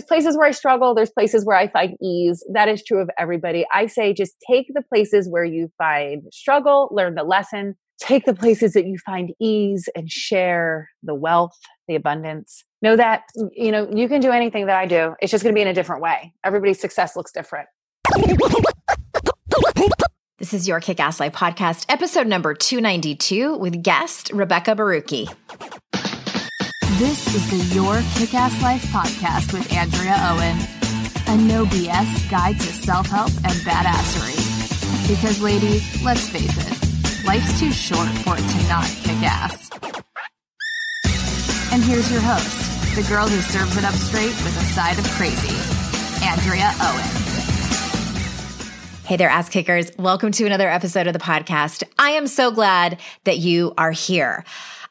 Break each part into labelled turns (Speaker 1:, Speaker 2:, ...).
Speaker 1: there's places where I struggle, there's places where I find ease. That is true of everybody. I say just take the places where you find struggle, learn the lesson, take the places that you find ease and share the wealth, the abundance. Know that, mm, you know, you can do anything that I do. It's just going to be in a different way. Everybody's success looks different.
Speaker 2: This is your Kick Ass Life podcast, episode number 292 with guest Rebecca Borucki.
Speaker 3: This is the Your Kick Ass Life podcast with Andrea Owen, a no BS guide to self help and badassery. Because, ladies, let's face it, life's too short for it to not kick ass. And here's your host, the girl who serves it up straight with a side of crazy, Andrea Owen.
Speaker 2: Hey there, ass kickers. Welcome to another episode of the podcast. I am so glad that you are here.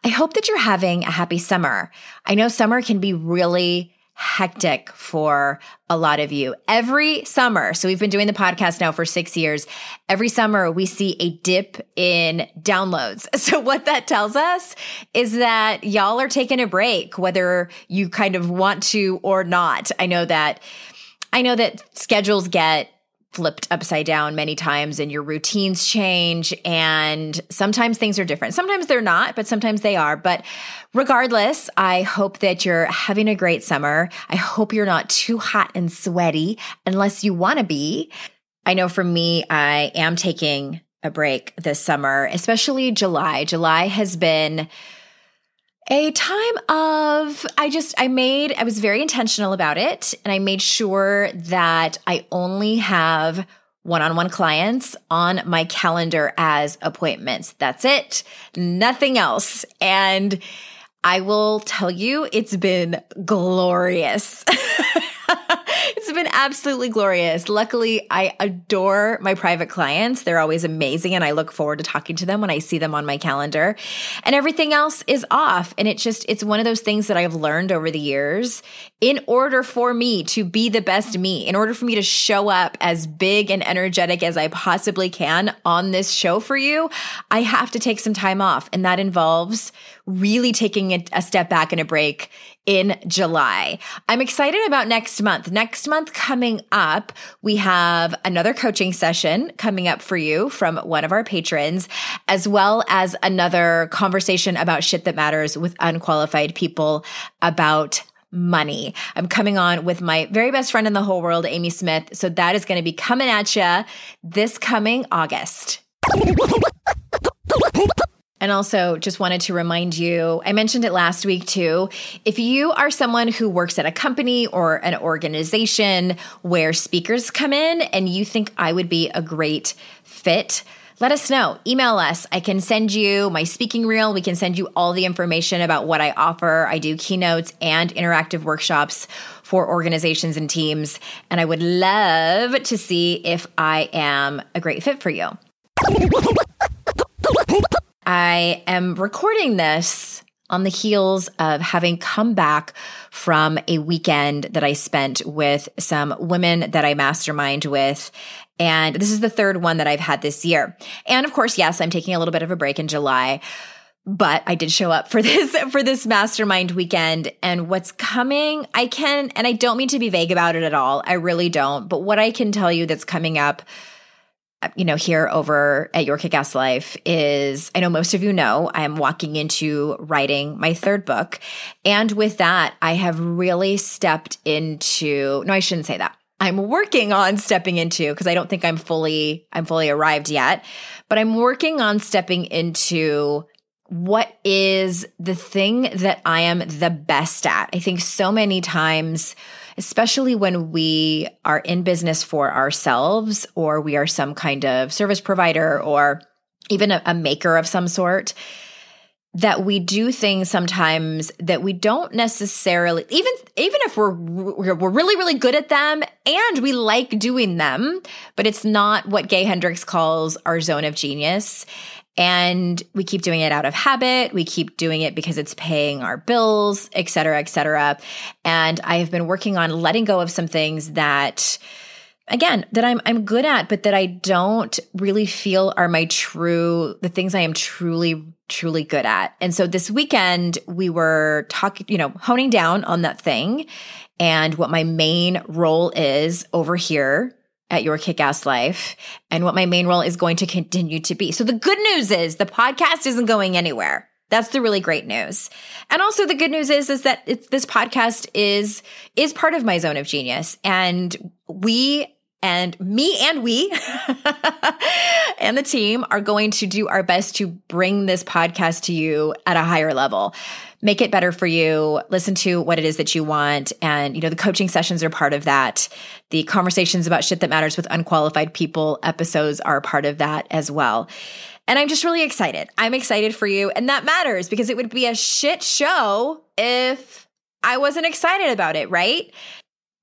Speaker 2: I hope that you're having a happy summer. I know summer can be really hectic for a lot of you. Every summer, so we've been doing the podcast now for six years. Every summer, we see a dip in downloads. So, what that tells us is that y'all are taking a break, whether you kind of want to or not. I know that. I know that schedules get flipped upside down many times and your routines change and sometimes things are different. Sometimes they're not, but sometimes they are. But regardless, I hope that you're having a great summer. I hope you're not too hot and sweaty unless you want to be. I know for me, I am taking a break this summer, especially July. July has been a time of I just I made I was very intentional about it and I made sure that I only have one-on-one clients on my calendar as appointments. That's it. Nothing else. And I will tell you it's been glorious. it's been absolutely glorious. Luckily, I adore my private clients. They're always amazing, and I look forward to talking to them when I see them on my calendar. And everything else is off. And it just, it's one of those things that I've learned over the years. In order for me to be the best me, in order for me to show up as big and energetic as I possibly can on this show for you, I have to take some time off. And that involves really taking a, a step back and a break in July. I'm excited about next month. Next month coming up, we have another coaching session coming up for you from one of our patrons, as well as another conversation about shit that matters with unqualified people about money. I'm coming on with my very best friend in the whole world, Amy Smith. So that is going to be coming at you this coming August. And also, just wanted to remind you, I mentioned it last week too. If you are someone who works at a company or an organization where speakers come in and you think I would be a great fit, let us know. Email us. I can send you my speaking reel. We can send you all the information about what I offer. I do keynotes and interactive workshops for organizations and teams. And I would love to see if I am a great fit for you. I am recording this on the heels of having come back from a weekend that I spent with some women that I mastermind with. And this is the third one that I've had this year. And of course, yes, I'm taking a little bit of a break in July but I did show up for this for this mastermind weekend and what's coming I can and I don't mean to be vague about it at all I really don't but what I can tell you that's coming up Uh, you know, here over at Your Kick Ass Life is I know most of you know I am walking into writing my third book. And with that, I have really stepped into, no, I shouldn't say that. I'm working on stepping into because I don't think I'm fully I'm fully arrived yet, but I'm working on stepping into what is the thing that I am the best at. I think so many times especially when we are in business for ourselves or we are some kind of service provider or even a, a maker of some sort that we do things sometimes that we don't necessarily even even if we're we're really really good at them and we like doing them but it's not what Gay Hendricks calls our zone of genius and we keep doing it out of habit. We keep doing it because it's paying our bills, et cetera, et cetera. And I have been working on letting go of some things that, again, that I'm, I'm good at, but that I don't really feel are my true, the things I am truly, truly good at. And so this weekend we were talking, you know, honing down on that thing and what my main role is over here at your kick ass life and what my main role is going to continue to be. So the good news is the podcast isn't going anywhere. That's the really great news. And also the good news is is that this podcast is is part of my zone of genius and we and me and we and the team are going to do our best to bring this podcast to you at a higher level make it better for you listen to what it is that you want and you know the coaching sessions are part of that the conversations about shit that matters with unqualified people episodes are part of that as well and i'm just really excited i'm excited for you and that matters because it would be a shit show if I wasn't excited about it, right?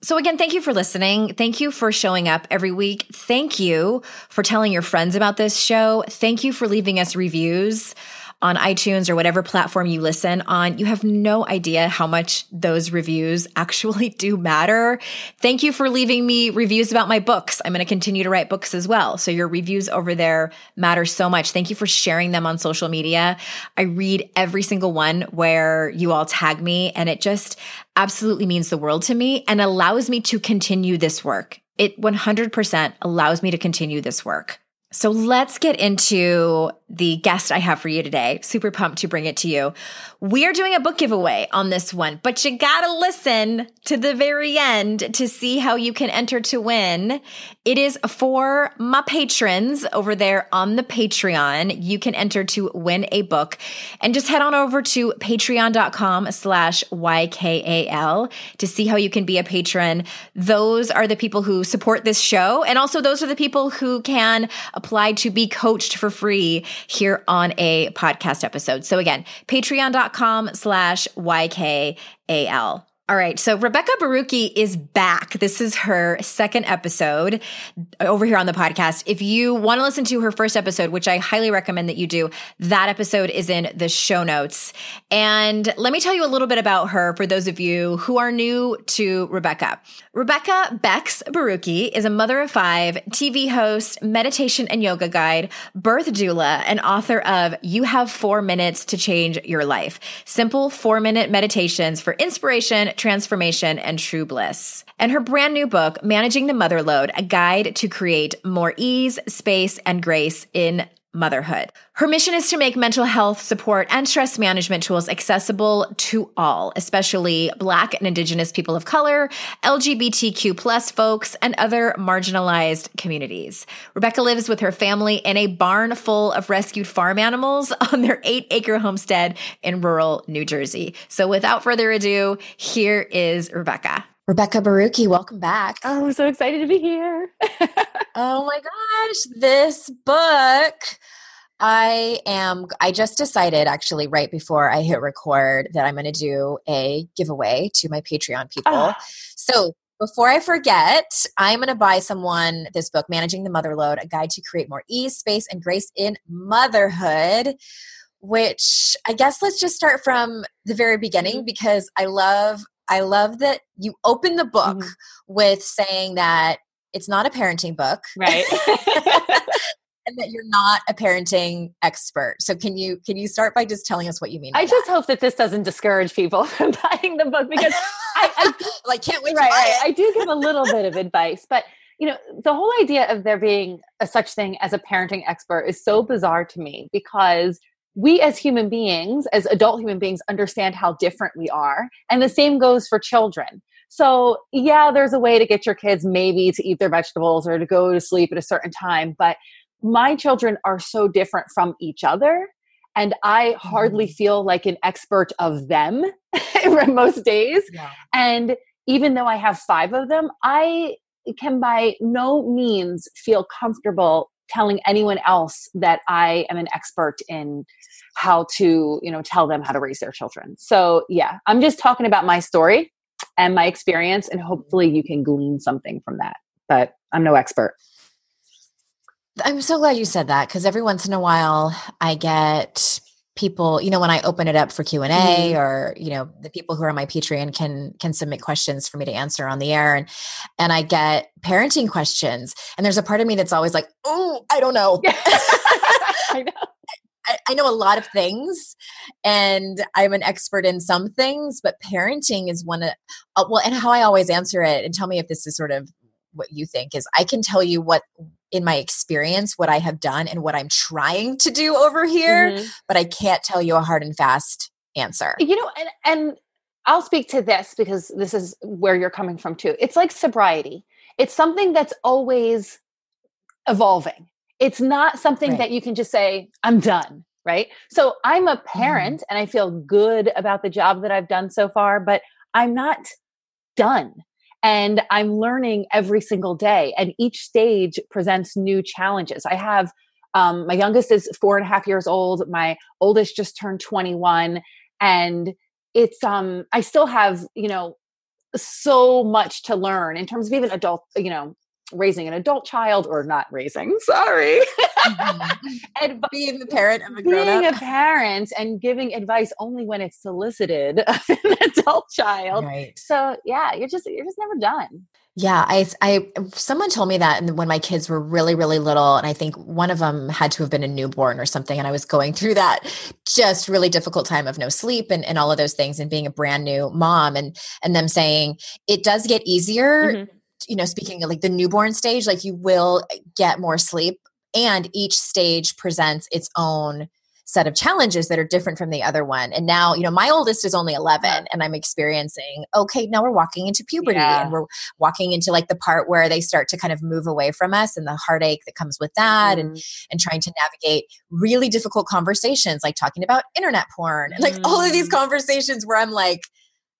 Speaker 2: So, again, thank you for listening. Thank you for showing up every week. Thank you for telling your friends about this show. Thank you for leaving us reviews on iTunes or whatever platform you listen on, you have no idea how much those reviews actually do matter. Thank you for leaving me reviews about my books. I'm going to continue to write books as well. So your reviews over there matter so much. Thank you for sharing them on social media. I read every single one where you all tag me and it just absolutely means the world to me and allows me to continue this work. It 100% allows me to continue this work. So let's get into the guest I have for you today. Super pumped to bring it to you. We are doing a book giveaway on this one, but you gotta listen to the very end to see how you can enter to win. It is for my patrons over there on the Patreon. You can enter to win a book and just head on over to patreon.com slash YKAL to see how you can be a patron. Those are the people who support this show. And also those are the people who can apply to be coached for free here on a podcast episode. So again, patreon.com slash YKAL. All right. So Rebecca Borucki is back. This is her second episode over here on the podcast. If you want to listen to her first episode, which I highly recommend that you do, that episode is in the show notes. And let me tell you a little bit about her for those of you who are new to Rebecca. Rebecca Bex Borucki is a mother of five, TV host, meditation and yoga guide, birth doula, and author of You Have Four Minutes to Change Your Life. Simple four minute meditations for inspiration transformation, and true bliss. And her brand new book, Managing the Motherload, a guide to create more ease, space, and grace in motherhood. Her mission is to make mental health support and stress management tools accessible to all, especially Black and Indigenous people of color, LGBTQ plus folks, and other marginalized communities. Rebecca lives with her family in a barn full of rescued farm animals on their eight acre homestead in rural New Jersey. So without further ado, here is Rebecca. Rebecca Borucki, welcome back.
Speaker 1: Oh, I'm so excited to be here.
Speaker 2: oh my gosh, this book. I am, I just decided actually right before I hit record that I'm going to do a giveaway to my Patreon people. Oh. So before I forget, I'm going to buy someone this book, Managing the Motherload, a guide to create more ease, space, and grace in motherhood. Which I guess let's just start from the very beginning mm-hmm. because I love I love that you open the book mm-hmm. with saying that it's not a parenting book.
Speaker 1: Right.
Speaker 2: and that you're not a parenting expert. So can you can you start by just telling us what you mean?
Speaker 1: I just that? hope that this doesn't discourage people from buying the book because I, I
Speaker 2: like can't wait right, right.
Speaker 1: I do give a little bit of advice, but you know, the whole idea of there being a such thing as a parenting expert is so bizarre to me because we as human beings, as adult human beings, understand how different we are. And the same goes for children. So, yeah, there's a way to get your kids maybe to eat their vegetables or to go to sleep at a certain time. But my children are so different from each other. And I hardly mm-hmm. feel like an expert of them most days. Yeah. And even though I have five of them, I can by no means feel comfortable telling anyone else that I am an expert in how to, you know, tell them how to raise their children. So, yeah, I'm just talking about my story and my experience and hopefully you can glean something from that. But I'm no expert.
Speaker 2: I'm so glad you said that because every once in a while I get people you know when i open it up for q&a mm-hmm. or you know the people who are on my patreon can can submit questions for me to answer on the air. And and i get parenting questions. And there's a part of me that's always like oh i don't know. I know. I, I know a lot of things and I'm an expert in some things, but parenting is one of, uh, well, and how I always answer it, and tell me if this is sort of what you think is I can tell you what in my experience what I have done and what I'm trying to do over here, mm-hmm. but I can't tell you a hard and fast answer.
Speaker 1: You know, and and I'll speak to this because this is where you're coming from too. It's like sobriety. It's something that's always evolving. It's not something right. that you can just say, I'm done, right? So I'm a mm-hmm. parent mm-hmm. and I feel good about the job that I've done so far, but I'm not done. And I'm learning every single day. And each stage presents new challenges. I have um, my youngest is four and a half years old. My oldest just turned 21. And it's um I still have, you know, so much to learn in terms of even adult, you know, raising an adult child or not raising sorry
Speaker 2: mm-hmm. and being the parent of a
Speaker 1: being a parent and giving advice only when it's solicited of an adult child right. so yeah you're just you're just never done
Speaker 2: yeah, I, I, someone told me that when my kids were really, really little, and I think one of them had to have been a newborn or something, and I was going through that just really difficult time of no sleep and, and all of those things, and being a brand new mom, and and them saying it does get easier mm-hmm you know, speaking of like the newborn stage, like you will get more sleep and each stage presents its own set of challenges that are different from the other one. And now, you know, my oldest is only 11 and I'm experiencing, okay, now we're walking into puberty yeah. and we're walking into like the part where they start to kind of move away from us and the heartache that comes with that mm. and and trying to navigate really difficult conversations like talking about internet porn and like mm. all of these mm. conversations where I'm like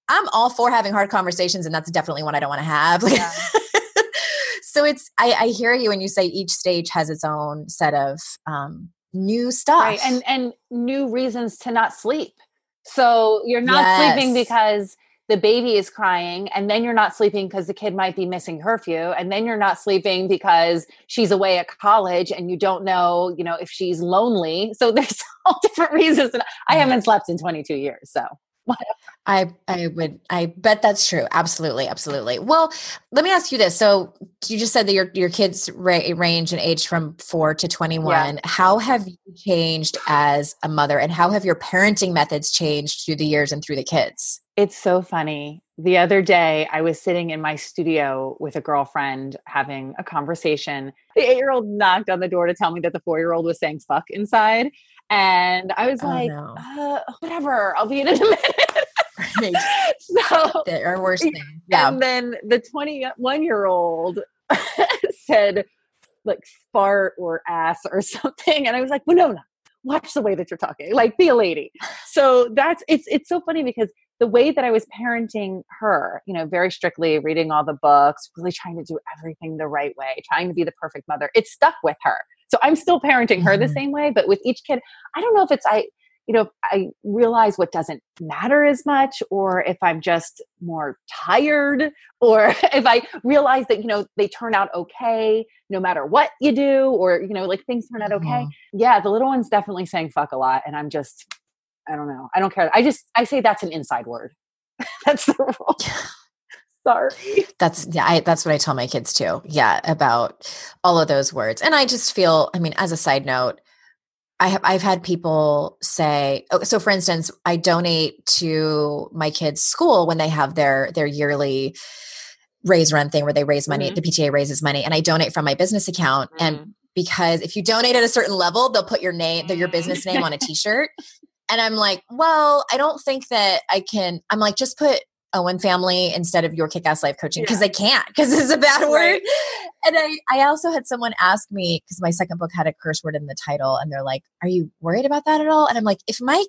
Speaker 2: I'm all for having hard conversations, and that's definitely one I don't want to have. Yeah. so it's I, I, hear you when you say each stage has its own set of um, new stuff, right?
Speaker 1: And and new reasons to not sleep. So you're not yes. sleeping because the baby is crying and then you're not sleeping because the kid might be missing curfew and then you're not sleeping because she's away at college and you don't know you know if she's lonely so there's all different reasons and i haven't slept in 22 years so
Speaker 2: I I would I bet that's true. Absolutely, absolutely. Well, let me ask you this. So you just said that your your kids ra- range in age from four to twenty one. Yeah. How have you changed as a mother, and how have your parenting methods changed through the years and through the kids?
Speaker 1: It's so funny. The other day, I was sitting in my studio with a girlfriend having a conversation. The eight year old knocked on the door to tell me that the four year old was saying fuck inside. And I was oh, like, no. uh, whatever, I'll be in, in a minute. right.
Speaker 2: So, or worse thing.
Speaker 1: Yeah. And then the 21 year old said, like, fart or ass or something. And I was like, well, no, no, watch the way that you're talking, like, be a lady. So that's, it's, it's so funny because the way that I was parenting her, you know, very strictly reading all the books, really trying to do everything the right way, trying to be the perfect mother, it stuck with her. So I'm still parenting her mm-hmm. the same way, but with each kid, I don't know if it's I, you know, I realize what doesn't matter as much, or if I'm just more tired, or if I realize that, you know, they turn out okay no matter what you do, or, you know, like things turn out okay. Mm-hmm. Yeah, the little one's definitely saying fuck a lot. And I'm just, I don't know. I don't care. I just, I say that's an inside word. that's the rule. Sorry.
Speaker 2: That's yeah, I, that's what I tell my kids too. Yeah, about all of those words. And I just feel, I mean, as a side note, I have I've had people say, oh, so for instance, I donate to my kids' school when they have their their yearly raise run thing where they raise money, mm-hmm. the PTA raises money, and I donate from my business account. Mm-hmm. And because if you donate at a certain level, they'll put your name, your business name on a t-shirt. And I'm like, well, I don't think that I can. I'm like, just put Owen family instead of your kick ass life coaching because yeah. I can't because it's a bad word. And I, I also had someone ask me because my second book had a curse word in the title, and they're like, "Are you worried about that at all?" And I'm like, "If my,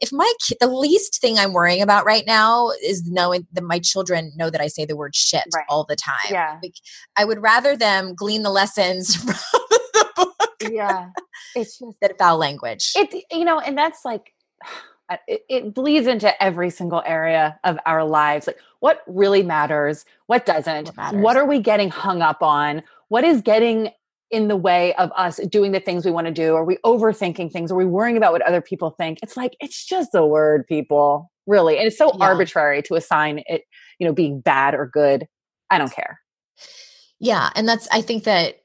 Speaker 2: if my, the least thing I'm worrying about right now is knowing that my children know that I say the word shit right. all the time.
Speaker 1: Yeah,
Speaker 2: like, I would rather them glean the lessons from the book.
Speaker 1: Yeah, it's just
Speaker 2: that foul language.
Speaker 1: It, you know, and that's like it, it, bleeds into every single area of our lives. Like what really matters what doesn't? What, matters. what are we getting hung up on? What is getting in the way of us doing the things we want to do? Are we overthinking things? Are we worrying about what other people think? It's like it's just a word people really. And it's so yeah. arbitrary to assign it you know being bad or good. I don't care.
Speaker 2: Yeah and that's i think that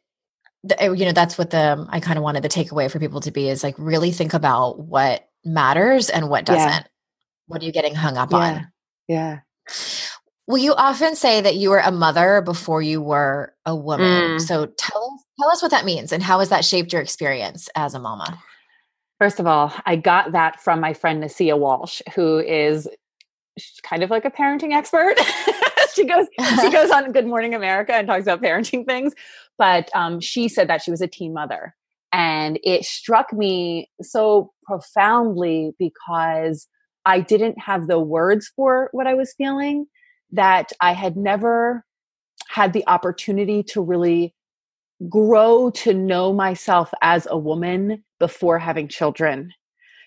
Speaker 2: the, you know that's what the i kind of wanted the takeaway for people to be is like really think about what matters and what doesn't yeah. what are you getting hung up
Speaker 1: yeah.
Speaker 2: on
Speaker 1: yeah
Speaker 2: well you often say that you were a mother before you were a woman mm. so tell us tell us what that means and how has that shaped your experience as a mama
Speaker 1: First of all, I got that from my friend Nasia Walsh, who is kind of like a parenting expert. she goes she goes on Good Morning America and talks about parenting things, but um, she said that she was a teen mother, and it struck me so profoundly because I didn't have the words for what I was feeling. That I had never had the opportunity to really grow to know myself as a woman before having children.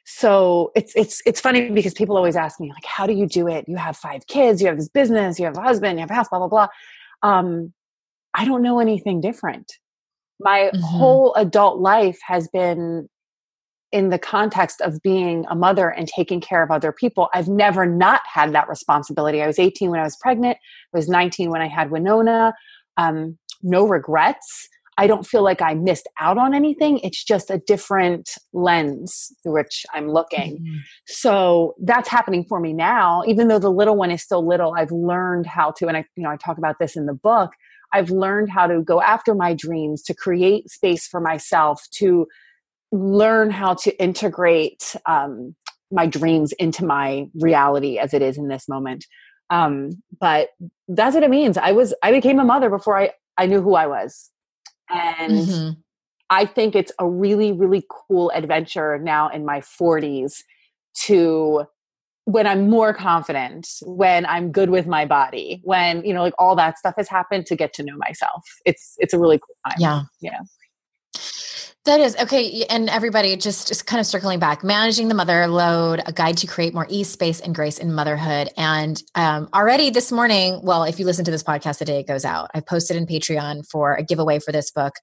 Speaker 1: So it's it's it's funny because people always ask me like how do you do it? You have five kids you have this business you have a husband you have a house blah blah blah. Um i don't know anything different my mm-hmm. whole adult life has been in the context of being a mother and taking care of other people i've never not had that responsibility i was 18 when i was pregnant i was 19 when i had winona um, no regrets I don't feel like I missed out on anything. It's just a different lens through which I'm looking. Mm-hmm. So that's happening for me now. Even though the little one is still little, I've learned how to, and I, you know, I talk about this in the book. I've learned how to go after my dreams, to create space for myself, to learn how to integrate um, my dreams into my reality as it is in this moment. Um, but that's what it means. I was, I became a mother before I, I knew who I was. And mm-hmm. I think it's a really, really cool adventure now in my 40s to when I'm more confident, when I'm good with my body, when, you know, like all that stuff has happened to get to know myself. It's it's a really cool time.
Speaker 2: Yeah.
Speaker 1: Yeah.
Speaker 2: That is okay. And everybody, just, just kind of circling back, managing the mother load, a guide to create more ease, space, and grace in motherhood. And um, already this morning, well, if you listen to this podcast the day it goes out, I posted in Patreon for a giveaway for this book.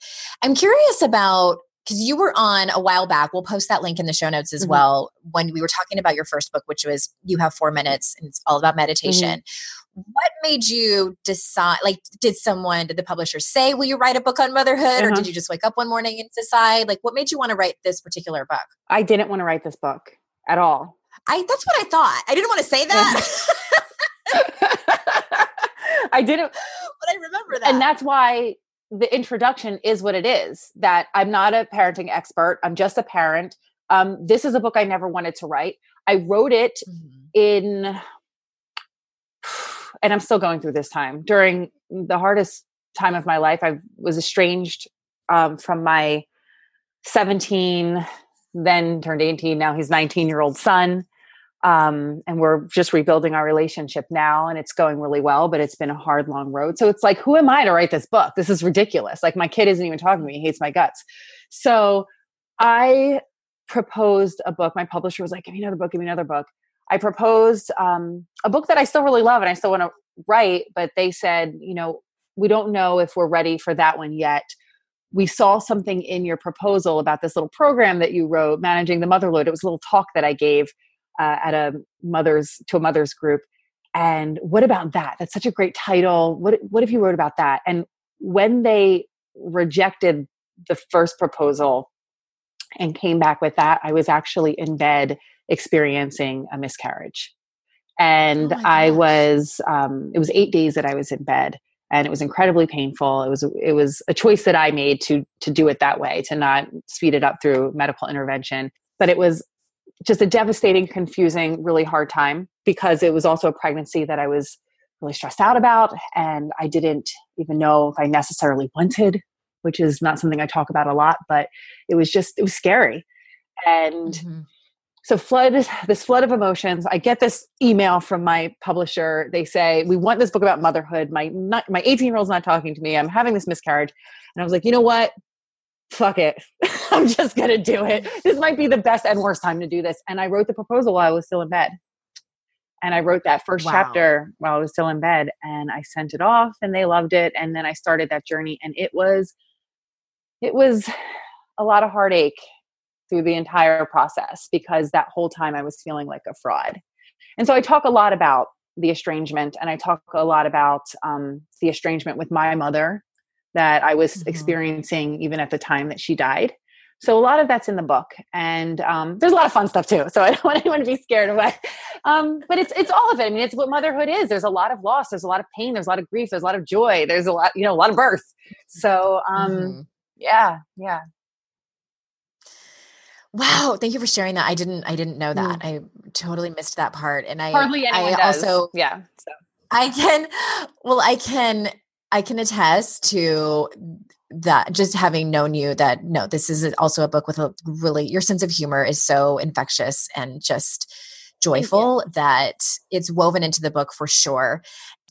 Speaker 2: I'm curious about because you were on a while back. We'll post that link in the show notes as mm-hmm. well. When we were talking about your first book, which was You Have Four Minutes, and it's all about meditation. Mm-hmm what made you decide like did someone did the publisher say will you write a book on motherhood uh-huh. or did you just wake up one morning and decide like what made you want to write this particular book
Speaker 1: i didn't want to write this book at all
Speaker 2: i that's what i thought i didn't want to say that
Speaker 1: i didn't
Speaker 2: but i remember that
Speaker 1: and that's why the introduction is what it is that i'm not a parenting expert i'm just a parent um, this is a book i never wanted to write i wrote it mm-hmm. in and I'm still going through this time during the hardest time of my life. I was estranged um, from my 17, then turned 18. Now he's 19 year old son. Um, and we're just rebuilding our relationship now and it's going really well, but it's been a hard, long road. So it's like, who am I to write this book? This is ridiculous. Like my kid isn't even talking to me. He hates my guts. So I proposed a book. My publisher was like, give me another book, give me another book. I proposed um, a book that I still really love and I still want to write, but they said, you know, we don't know if we're ready for that one yet. We saw something in your proposal about this little program that you wrote, managing the motherload. It was a little talk that I gave uh, at a mother's to a mother's group. And what about that? That's such a great title. What what if you wrote about that? And when they rejected the first proposal and came back with that, I was actually in bed experiencing a miscarriage. And oh I was, um, it was eight days that I was in bed and it was incredibly painful. It was, it was a choice that I made to, to do it that way, to not speed it up through medical intervention. But it was just a devastating, confusing, really hard time because it was also a pregnancy that I was really stressed out about. And I didn't even know if I necessarily wanted, which is not something I talk about a lot, but it was just, it was scary. And mm-hmm. so flood this flood of emotions i get this email from my publisher. They say we want this book about motherhood. My not, my 18 year old's not talking to me. I'm having this miscarriage. And i was like you know what fuck it. I'm just gonna do it. This might be the best and worst time to do this. And i wrote the proposal while i was still in bed. And i wrote that first wow. chapter while i was still in bed and i sent it off and they loved it. And then i started that journey and it was it was a lot of heartache through the entire process because that whole time I was feeling like a fraud. And so I talk a lot about the estrangement and I talk a lot about um, the estrangement with my mother that I was
Speaker 2: Mhm.
Speaker 1: experiencing even at the time that she died. So a lot of that's in the book, and um, there's a lot of fun stuff too. So I don't want anyone to be scared away. Um, but it's it's all of it. I mean, it's what motherhood is. There's a lot of loss. There's a lot of pain. There's a lot of grief. There's a lot of joy. There's a lot, you know, a lot of birth. So um,
Speaker 2: Mhm.
Speaker 1: yeah, yeah.
Speaker 2: Wow, thank you for sharing that. I didn't I didn't know that. I totally missed that part. And I
Speaker 1: Mm. Hardly anyone
Speaker 2: I
Speaker 1: does.
Speaker 2: also
Speaker 1: yeah. So
Speaker 2: I can well I can I can attest to that just having known you that no this is also a book with a really your sense of humor is so infectious and just joyful that it's woven into the book for sure.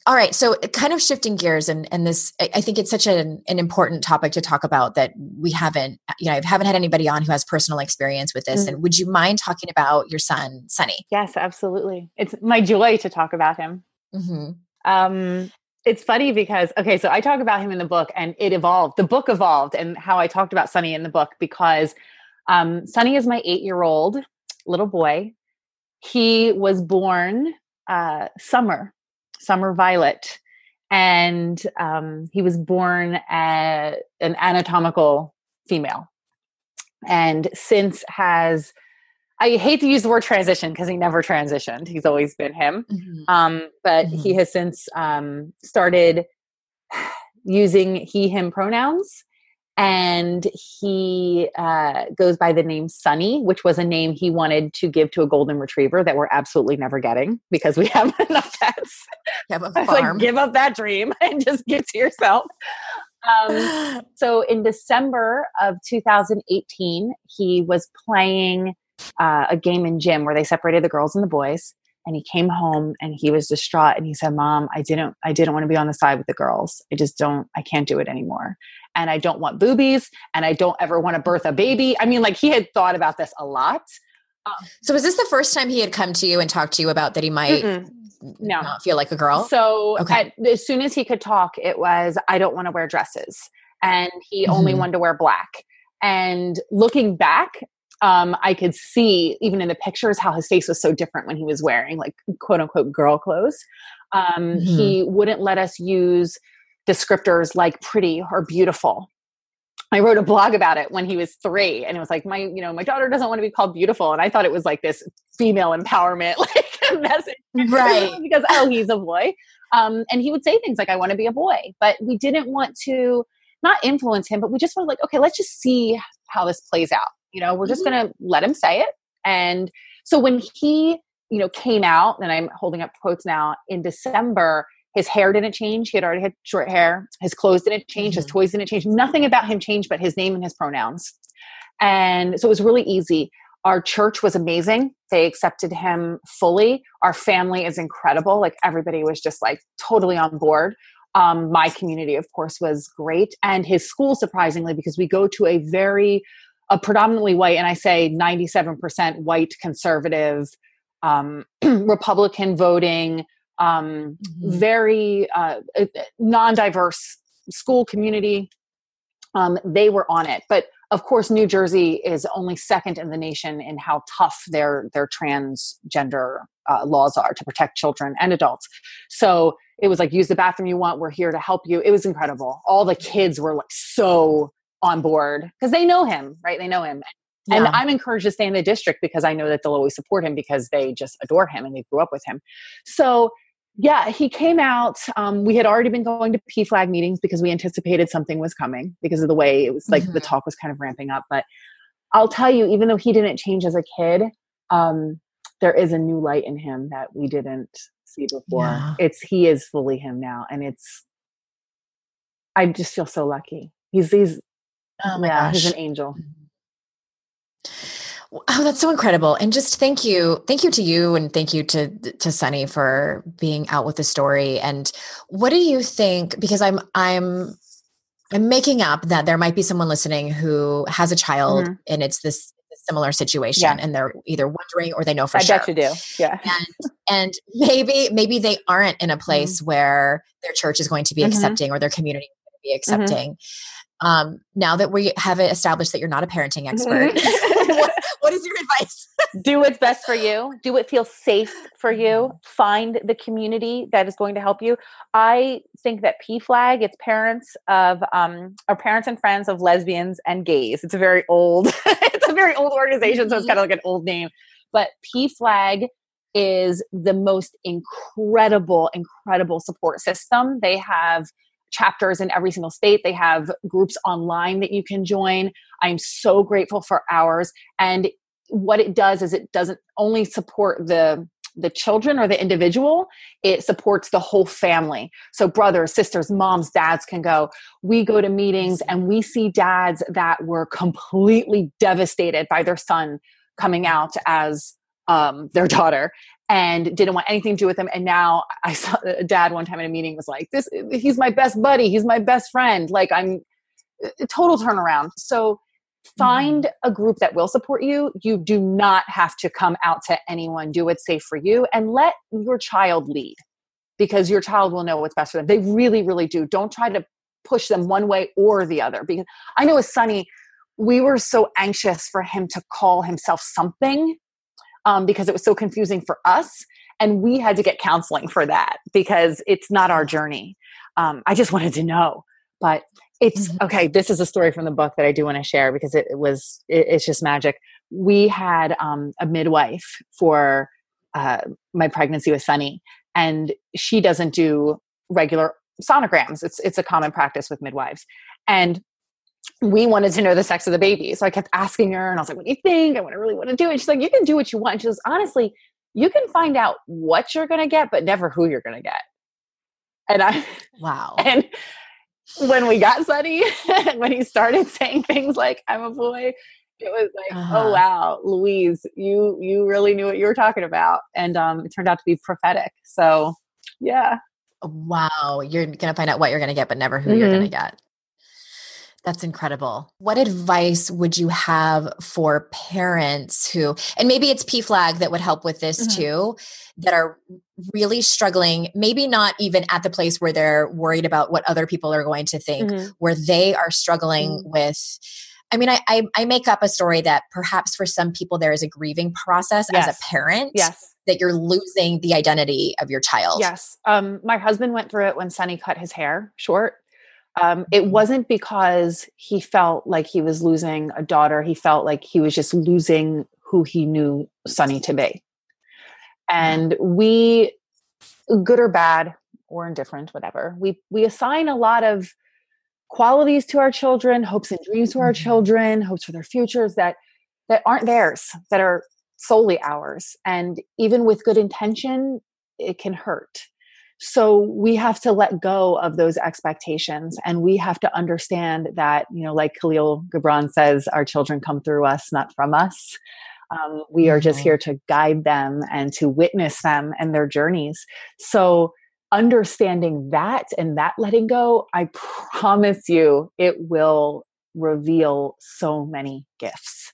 Speaker 2: All right, so kind of shifting gears and and this I think it's such an an important topic to talk about that we haven't you know I haven't had anybody on who has personal experience with this
Speaker 1: Mm.
Speaker 2: and would you mind talking about your son Sunny?
Speaker 1: yes, absolutely. It's my joy to talk about him.
Speaker 2: hmm
Speaker 1: Um, it's funny because okay, so I talk about him in the book, and it evolved. The book evolved, and how I talked about Sunny in the book because um, Sunny is my eight-year-old little boy. He was born uh, summer, summer violet, and um, he was born an anatomical female, and since has. I hate to use the word transition because he never transitioned. He's always been him. Um, but he
Speaker 2: Mhm.
Speaker 1: has since um, started using he, him pronouns. And he uh, goes by the name Sunny, which was a name he wanted to give to a golden retriever that we're absolutely never getting because we have enough pets.
Speaker 2: Have a
Speaker 1: was like, give up that dream and just give to yourself. Um, so in December of 2018, he was playing uh, a game in gym where they separated the girls and the boys. And he came home and he was distraught and he said, "Mom, I didn't, I didn't want to be on the side with the girls. I just don't, I can't do it anymore. And I don't want boobies, and I don't ever want to birth a baby. I mean, like he had thought about this a lot.
Speaker 2: So was this the first time he had come to you and talked to you about that he might
Speaker 1: Mm-mm. No.
Speaker 2: not feel like a girl?
Speaker 1: So
Speaker 2: Okay.
Speaker 1: at, as soon as he could talk, it was, I don't want to wear dresses. And he only
Speaker 2: Mhm.
Speaker 1: wanted to wear black. And looking back, um, I could see even in the pictures how his face was so different when he was wearing like quote unquote girl clothes. Um,
Speaker 2: Mhm.
Speaker 1: He wouldn't let us use descriptors like pretty or beautiful. I wrote a blog about it when he was three, and it was like my, you know, my daughter doesn't want to be called beautiful, and I thought it was like this female empowerment like message
Speaker 2: right.
Speaker 1: because oh he's a boy um, and he would say things like i want to be a boy but we didn't want to not influence him but we just were like okay let's just see how this plays out you know we're just
Speaker 2: Mhm.
Speaker 1: going to let him say it. And so when he you know came out and i'm holding up quotes now in december his hair didn't change. He had already had short hair. His clothes didn't change. His
Speaker 2: Mhm.
Speaker 1: toys didn't change. Nothing about him changed but his name and his pronouns. And so it was really easy. Our church was amazing. They accepted him fully. Our family is incredible. Like everybody was just like totally on board. Um, my community of course was great. And his school surprisingly because we go to a very a predominantly white and i say 97% white conservative um, republican voting um,
Speaker 2: Mhm.
Speaker 1: very uh, uh, non-diverse school community. Um, they were on it. But of course new jersey is only second in the nation in how tough their their transgender uh, laws are to protect children and adults. So it was like use the bathroom you want. We're here to help you. It was incredible. All the kids were like so on board because they know him right? They know him. And i'm encouraged to stay in the district because i know that they'll always support him because they just adore him and they grew up with him. So yeah he came out um, we had already been going to pflag meetings because we anticipated something was coming because of the way it was like the
Speaker 2: Mhm.
Speaker 1: talk was kind of ramping up. But i'll tell you even though he didn't change as a kid um, there is a new light in him that we didn't see before.
Speaker 2: Yeah.
Speaker 1: it's he is fully him now and it's i just feel so lucky. He's he's
Speaker 2: oh my
Speaker 1: yeah
Speaker 2: gosh.
Speaker 1: he's an angel
Speaker 2: Oh, that's so incredible. And just thank you. Thank you to you and thank you to to Sunny for being out with the story. And what do you think because I'm I'm I'm making up that there might be someone listening who has a child
Speaker 1: Mhm.
Speaker 2: and it's this similar situation
Speaker 1: Yeah.
Speaker 2: and they're either wondering or they know for
Speaker 1: i
Speaker 2: sure.
Speaker 1: bet you do yeah
Speaker 2: And and, maybe maybe they aren't in a place where their church is going to be
Speaker 1: Mhm.
Speaker 2: accepting or their community is going to be accepting. Um, now that we have established that you're not a parenting expert, what, what is your advice?
Speaker 1: do what's best for you. Do what feels safe for you. Mm-hmm. Find the community that is going to help you. I think that PFLAG, it's parents of um our parents and friends of lesbians and gays. It's a very old, it's a very old organization, so it's kind of like an old name. But PFLAG is the most incredible, incredible support system. They have chapters in every single state. They have groups online that you can join. I'm so grateful for ours. And what it does is it doesn't only support the the children or the individual it supports the whole family so brothers sisters moms dads can go we go to meetings and we see dads that were completely devastated by their son coming out as um, their daughter and didn't want anything to do with him. And now I saw a dad one time in a meeting was like, "This, he's my best buddy. He's my best friend." Like I'm a total turnaround. So find mm-hmm. a group that will support you. You do not have to come out to anyone. Do what's safe for you, and let your child lead because your child will know what's best for them. They really, really do. Don't try to push them one way or the other. Because I know with Sunny, we were so anxious for him to call himself something um, because it was so confusing for us. And we had to get counseling for that because it's not our journey. Um, I just wanted to know. But it's mm-hmm. okay. This is a story from the book that I do want to share because it, it was, it, it's just magic. We had um, a midwife for uh, my pregnancy with Sunny, and she doesn't do regular sonograms. It's, it's a common practice with midwives. And we wanted to know the sex of the baby. So I kept asking her and I was like, what do you think? I want to really want to do it. She's like, you can do what you want. she goes, honestly, you can find out what you're going to get, but never who you're going to get. And I,
Speaker 2: wow.
Speaker 1: And when we got Sunny, when he started saying things like, I'm a boy, it was like, oh, uh-huh. oh wow, Louise, you, you really knew what you were talking about. And um, it turned out to be prophetic. So yeah.
Speaker 2: Wow. You're going to find out what you're going to get, but never who mm-hmm. you're going to get. That's incredible. What advice would you have for parents who, and maybe it's PFLAG that would help with this mm-hmm. too, that are really struggling, maybe not even at the place where they're worried about what other people are going to think, mm-hmm. where they are struggling mm-hmm. with. I mean, I, I, I make up a story that perhaps for some people there is a grieving process yes. as a parent.
Speaker 1: Yes.
Speaker 2: That you're losing the identity of your child.
Speaker 1: Yes. Um, my husband went through it when Sunny cut his hair short um, it mm-hmm. wasn't because he felt like he was losing a daughter. He felt like he was just losing who he knew Sunny to be. And we, good or bad or indifferent, whatever, we we assign a lot of qualities to our children, hopes and dreams to our mm-hmm. children, hopes for their futures that that aren't theirs, that are solely ours. And even with good intention, it can hurt. So we have to let go of those expectations and we have to understand that, you know, like Kahlil Gibran says, our children come through us, not from us. Um, we are just mm-hmm. here to guide them and to witness them and their journeys. So understanding that and that letting go, I promise you, it will reveal so many gifts.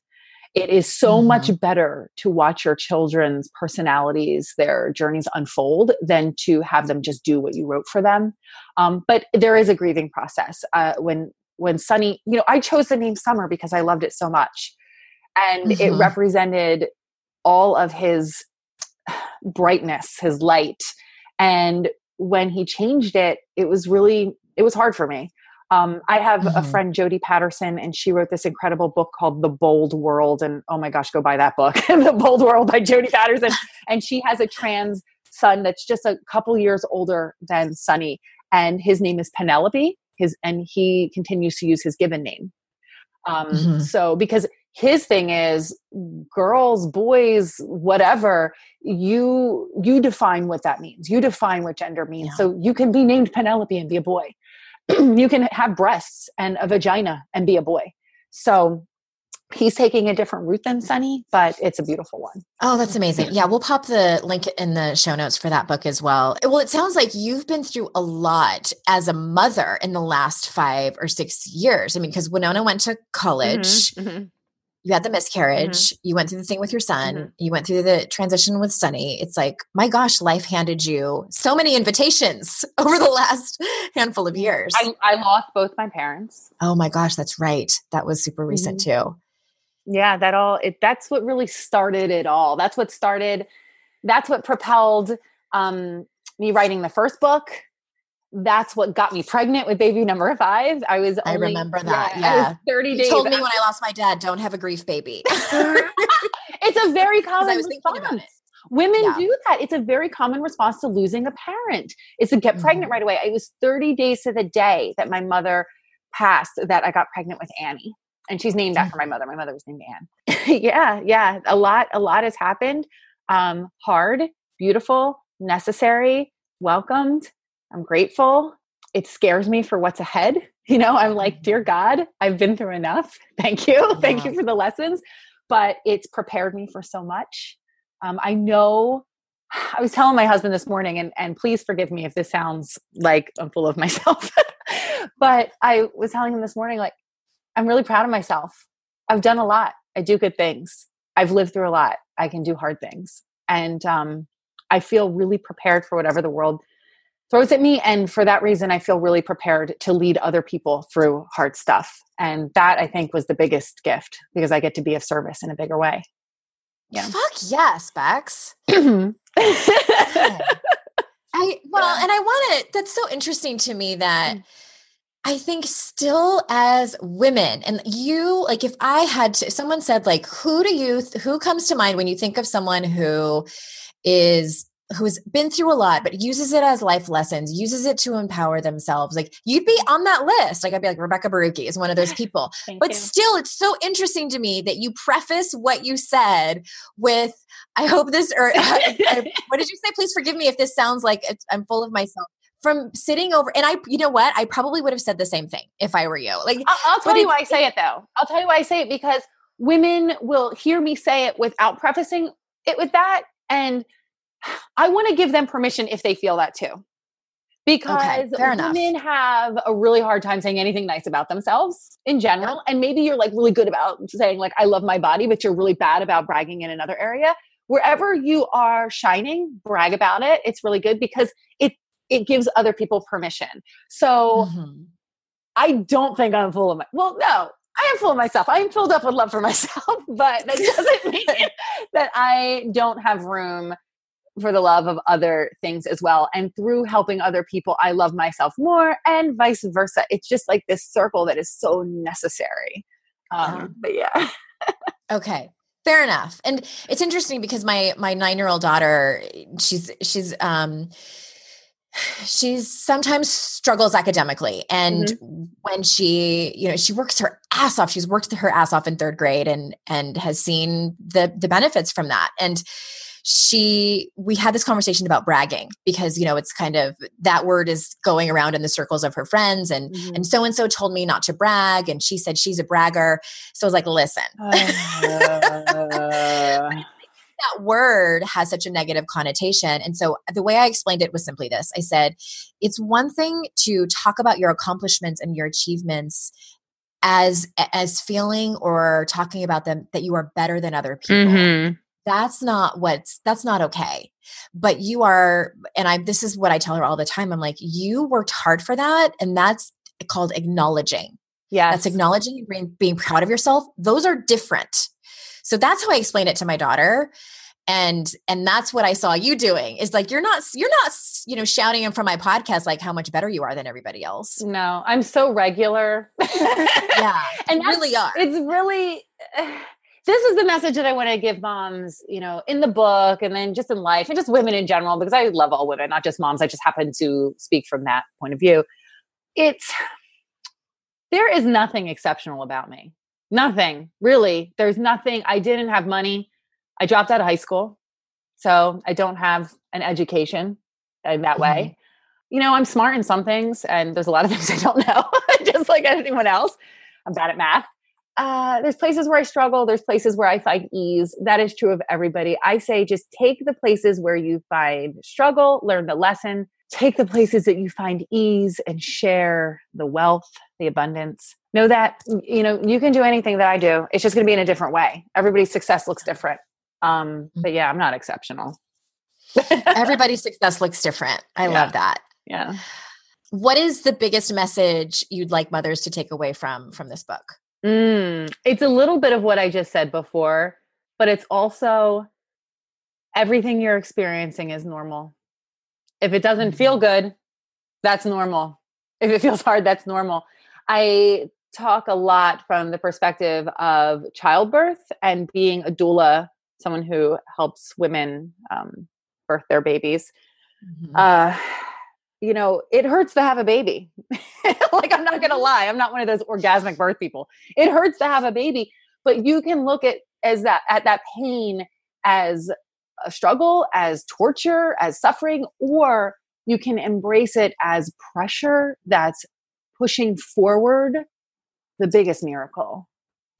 Speaker 1: It is so mm-hmm. much better to watch your children's personalities, their journeys unfold than to have them just do what you wrote for them. Um, but there is a grieving process. Uh, when when Sunny. you know, I chose the name Summer because I loved it so much, and mm-hmm. it represented all of his brightness, his light. And when he changed it, it was really it was hard for me um, I have mm-hmm. a friend, Jodie Patterson, and she wrote this incredible book called The Bold World. And oh my gosh, go buy that book, The Bold World by Jodie Patterson. and she has a trans son that's just a couple years older than Sunny. And his name is Penelope. His and he continues to use his given name. Um, mm-hmm. So because his thing is girls boys whatever you you define what that means you define what gender means yeah. so you can be named penelope and be a boy you can have breasts and a vagina and be a boy. So he's taking a different route than Sunny, but it's a beautiful one.
Speaker 2: Oh, that's amazing. Yeah, we'll pop the link in the show notes for that book as well. Well, it sounds like you've been through a lot as a mother in the last five or six years. I mean, because Winona went to college. Mm-hmm, mm-hmm you had the miscarriage, mm-hmm. you went through the thing with your son, mm-hmm. you went through the transition with Sunny. It's like, my gosh, life handed you so many invitations over the last handful of years.
Speaker 1: I, I lost both my parents.
Speaker 2: Oh my gosh, that's right. That was super recent mm-hmm. too.
Speaker 1: yeah that all it that's what really started it all that's what started that's what propelled um me writing the first book that's what got me pregnant with baby number five. I was
Speaker 2: only, I remember that. Yeah. yeah.
Speaker 1: 30
Speaker 2: you
Speaker 1: days.
Speaker 2: told me when I lost my dad, don't have a grief baby.
Speaker 1: it's a very common response. Women yeah. do that. It's a very common response to losing a parent. Is to get pregnant mm-hmm. right away. It was 30 days to the day that my mother passed that I got pregnant with Annie. And she's named after my mother. My mother was named Anne. yeah, yeah. A lot, a lot has happened. Um, hard, beautiful, necessary, welcomed. I'm grateful. It scares me for what's ahead. You know, I'm like, mm-hmm. dear God, I've been through enough. Thank you. Thank you for the lessons. But it's prepared me for so much. Um, I know I was telling my husband this morning, and, and please forgive me if this sounds like I'm full of myself, but I was telling him this morning, like, I'm really proud of myself. I've done a lot. I do good things. I've lived through a lot. I can do hard things. And um, I feel really prepared for whatever the world throws at me. And for that reason, I feel really prepared to lead other people through hard stuff. And that I think was the biggest gift because I get to be of service in a bigger way.
Speaker 2: Yeah. Fuck yes, Bex. I well, and I want to. That's so interesting to me that mm. I think still as women, and you like, if I had to, if someone said like, who do you, who comes to mind when you think of someone who is who's been through a lot but uses it as life lessons uses it to empower themselves. Like you'd be on that list. Like i'd be like rebecca borucki is one of those people. But you. still it's so interesting to me that you preface what you said with i hope this or uh, what did you say? Please forgive me if this sounds like i'm full of myself. From sitting over and i you know what? I probably would have said the same thing if i were you. Like
Speaker 1: i'll, I'll tell you why i say it though. I'll tell you why i say it because women will hear me say it without prefacing it with that and I want to give them permission if they feel that too. Because okay, women enough. have a really hard time saying anything nice about themselves in general. And maybe you're like really good about saying, like, I love my body, but you're really bad about bragging in another area. Wherever you are shining, brag about it. It's really good because it it gives other people permission. So mm-hmm. I don't think I'm full of my well, no, I am full of myself. I am filled up with love for myself, but that doesn't mean that I don't have room for the love of other things as well. And through helping other people, I love myself more and vice versa. It's just like this circle that is so necessary. Um, but yeah.
Speaker 2: okay. Fair enough. And it's interesting because my my 9-year-old daughter, she's she's um she's sometimes struggles academically and mm-hmm. when she you know she works her ass off she's worked her ass off in third grade and and has seen the the benefits from that and she we had this conversation about bragging because you know it's kind of that word is going around in the circles of her friends and mm-hmm. and so and so told me not to brag and she said she's a bragger. So i was like listen. Uh, that word has such a negative connotation. And so the way I explained it was simply this. I said, it's one thing to talk about your accomplishments and your achievements as as feeling or talking about them that you are better than other people. Mm-hmm that's not what's that's not okay. But you are and i this is what i tell her all the time. I'm like you worked hard for that and that's called acknowledging.
Speaker 1: Yeah
Speaker 2: that's acknowledging being, being proud of yourself. Those are different. So that's how i explain it to my daughter and and that's what i saw you doing is like you're not you're not you know shouting in from my podcast like how much better you are than everybody else.
Speaker 1: No i'm so regular.
Speaker 2: Yeah and really are.
Speaker 1: it's really eh, this is the message that I want to give moms, you know, in the book and then just in life and just women in general, because I love all women, not just moms. I just happen to speak from that point of view. It's there is nothing exceptional about me. Nothing, really. There's nothing. I didn't have money. I dropped out of high school. So I don't have an education in that way. Mm-hmm. You know, I'm smart in some things, and there's a lot of things I don't know, just like anyone else. I'm bad at math uh, there's places where I struggle, there's places where I find ease. That is true of everybody. I say just take the places where you find struggle, learn the lesson, take the places that you find ease and share the wealth, the abundance. Know that you know you can do anything that I do. It's just going to be in a different way. Everybody's success looks different. Um, mm-hmm. but yeah, I'm not exceptional.
Speaker 2: Everybody's success looks different. I yeah. love that.
Speaker 1: Yeah.
Speaker 2: What is the biggest message you'd like mothers to take away from from this book?
Speaker 1: Mm, it's a little bit of what I just said before, but it's also everything you're experiencing is normal. If it doesn't feel mm-hmm. good, that's normal. If it feels hard, that's normal. I talk a lot from the perspective of childbirth and being a doula, someone who helps women um, birth their babies. Mm-hmm. Uh, you know, it hurts to have a baby. like, I'm not going to lie. I'm not one of those orgasmic birth people. It hurts to have a baby, but you can look at as that at that pain as a struggle, as torture, as suffering, or you can embrace it as pressure that's pushing forward the biggest miracle,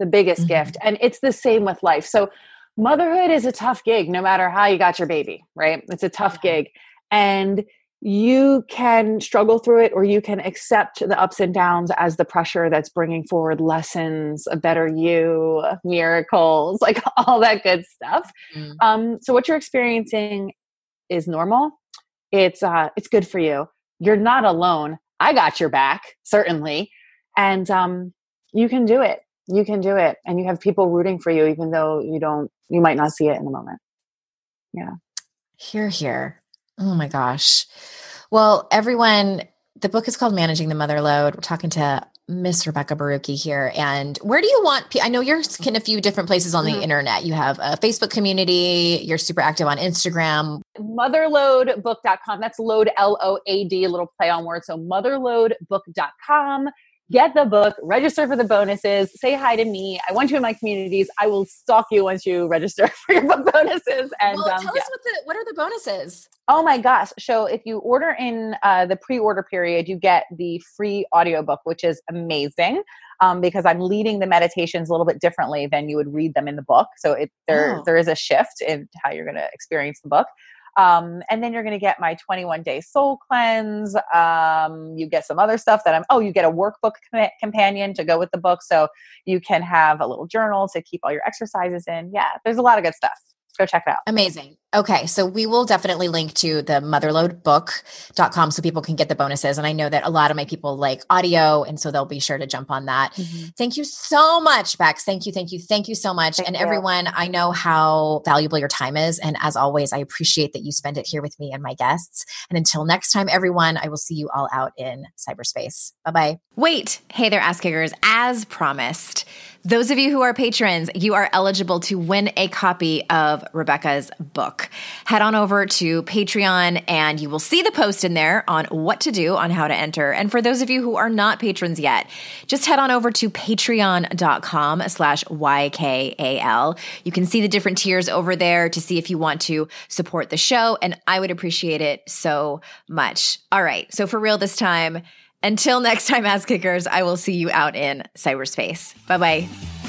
Speaker 1: the biggest mm-hmm. gift. And it's the same with life. So, motherhood is a tough gig, no matter how you got your baby, right? It's a tough gig. And you can struggle through it or you can accept the ups and downs as the pressure that's bringing forward lessons a better you miracles like all that good stuff. Mm. um, so what you're experiencing is normal. It's uh, it's good for you. You're not alone. I got your back certainly. And um, you can do it. You can do it. And you have people rooting for you even though you don't you might not see it in the moment. Yeah.
Speaker 2: Here here Oh my gosh. Well, everyone, the book is called Managing the Mother Load. We're talking to Miss Rebecca Borucki here. And where do you want? I know you're in a few different places on the mm-hmm. internet. You have a Facebook community. You're super active on Instagram.
Speaker 1: Motherloadbook.com. That's load L O A D, a little play on words. So motherloadbook.com get the book, register for the bonuses, say hi to me. I want you in my communities. I will stalk you once you register for your book bonuses. And
Speaker 2: well, um, tell yeah. us what the what are the bonuses?
Speaker 1: Oh my gosh! So if you order in uh, the pre-order period, you get the free audiobook, which is amazing. Um, because I'm leading the meditations a little bit differently than you would read them in the book. So it, there oh. there is a shift in how you're going to experience the book. Um, and then you're going to get my 21 day soul cleanse. Um, you get some other stuff that I'm, oh, you get a workbook com- companion to go with the book. So you can have a little journal to keep all your exercises in. Yeah, there's a lot of good stuff. Go check it out.
Speaker 2: Amazing. Okay. So we will definitely link to the motherloadbook.com so people can get the bonuses. And I know that a lot of my people like audio. And so they'll be sure to jump on that. Mm-hmm. Thank you so much, Bex. Thank you. Thank you. Thank you so much. Thank and you. everyone, I know how valuable your time is. And as always, I appreciate that you spend it here with me and my guests. And until next time, everyone, I will see you all out in cyberspace. Bye bye. Wait. Hey there, ass kickers. As promised, those of you who are patrons, you are eligible to win a copy of Rebecca's Head on over to Patreon and you will see the post in there on what to do on how to enter. And for those of you who are not patrons yet, just head on over to patreon.com slash YKAL. You can see the different tiers over there to see if you want to support the show. And I would appreciate it so much. All right. So for real this time, until next time, ass kickers, I will see you out in cyberspace. Bye bye.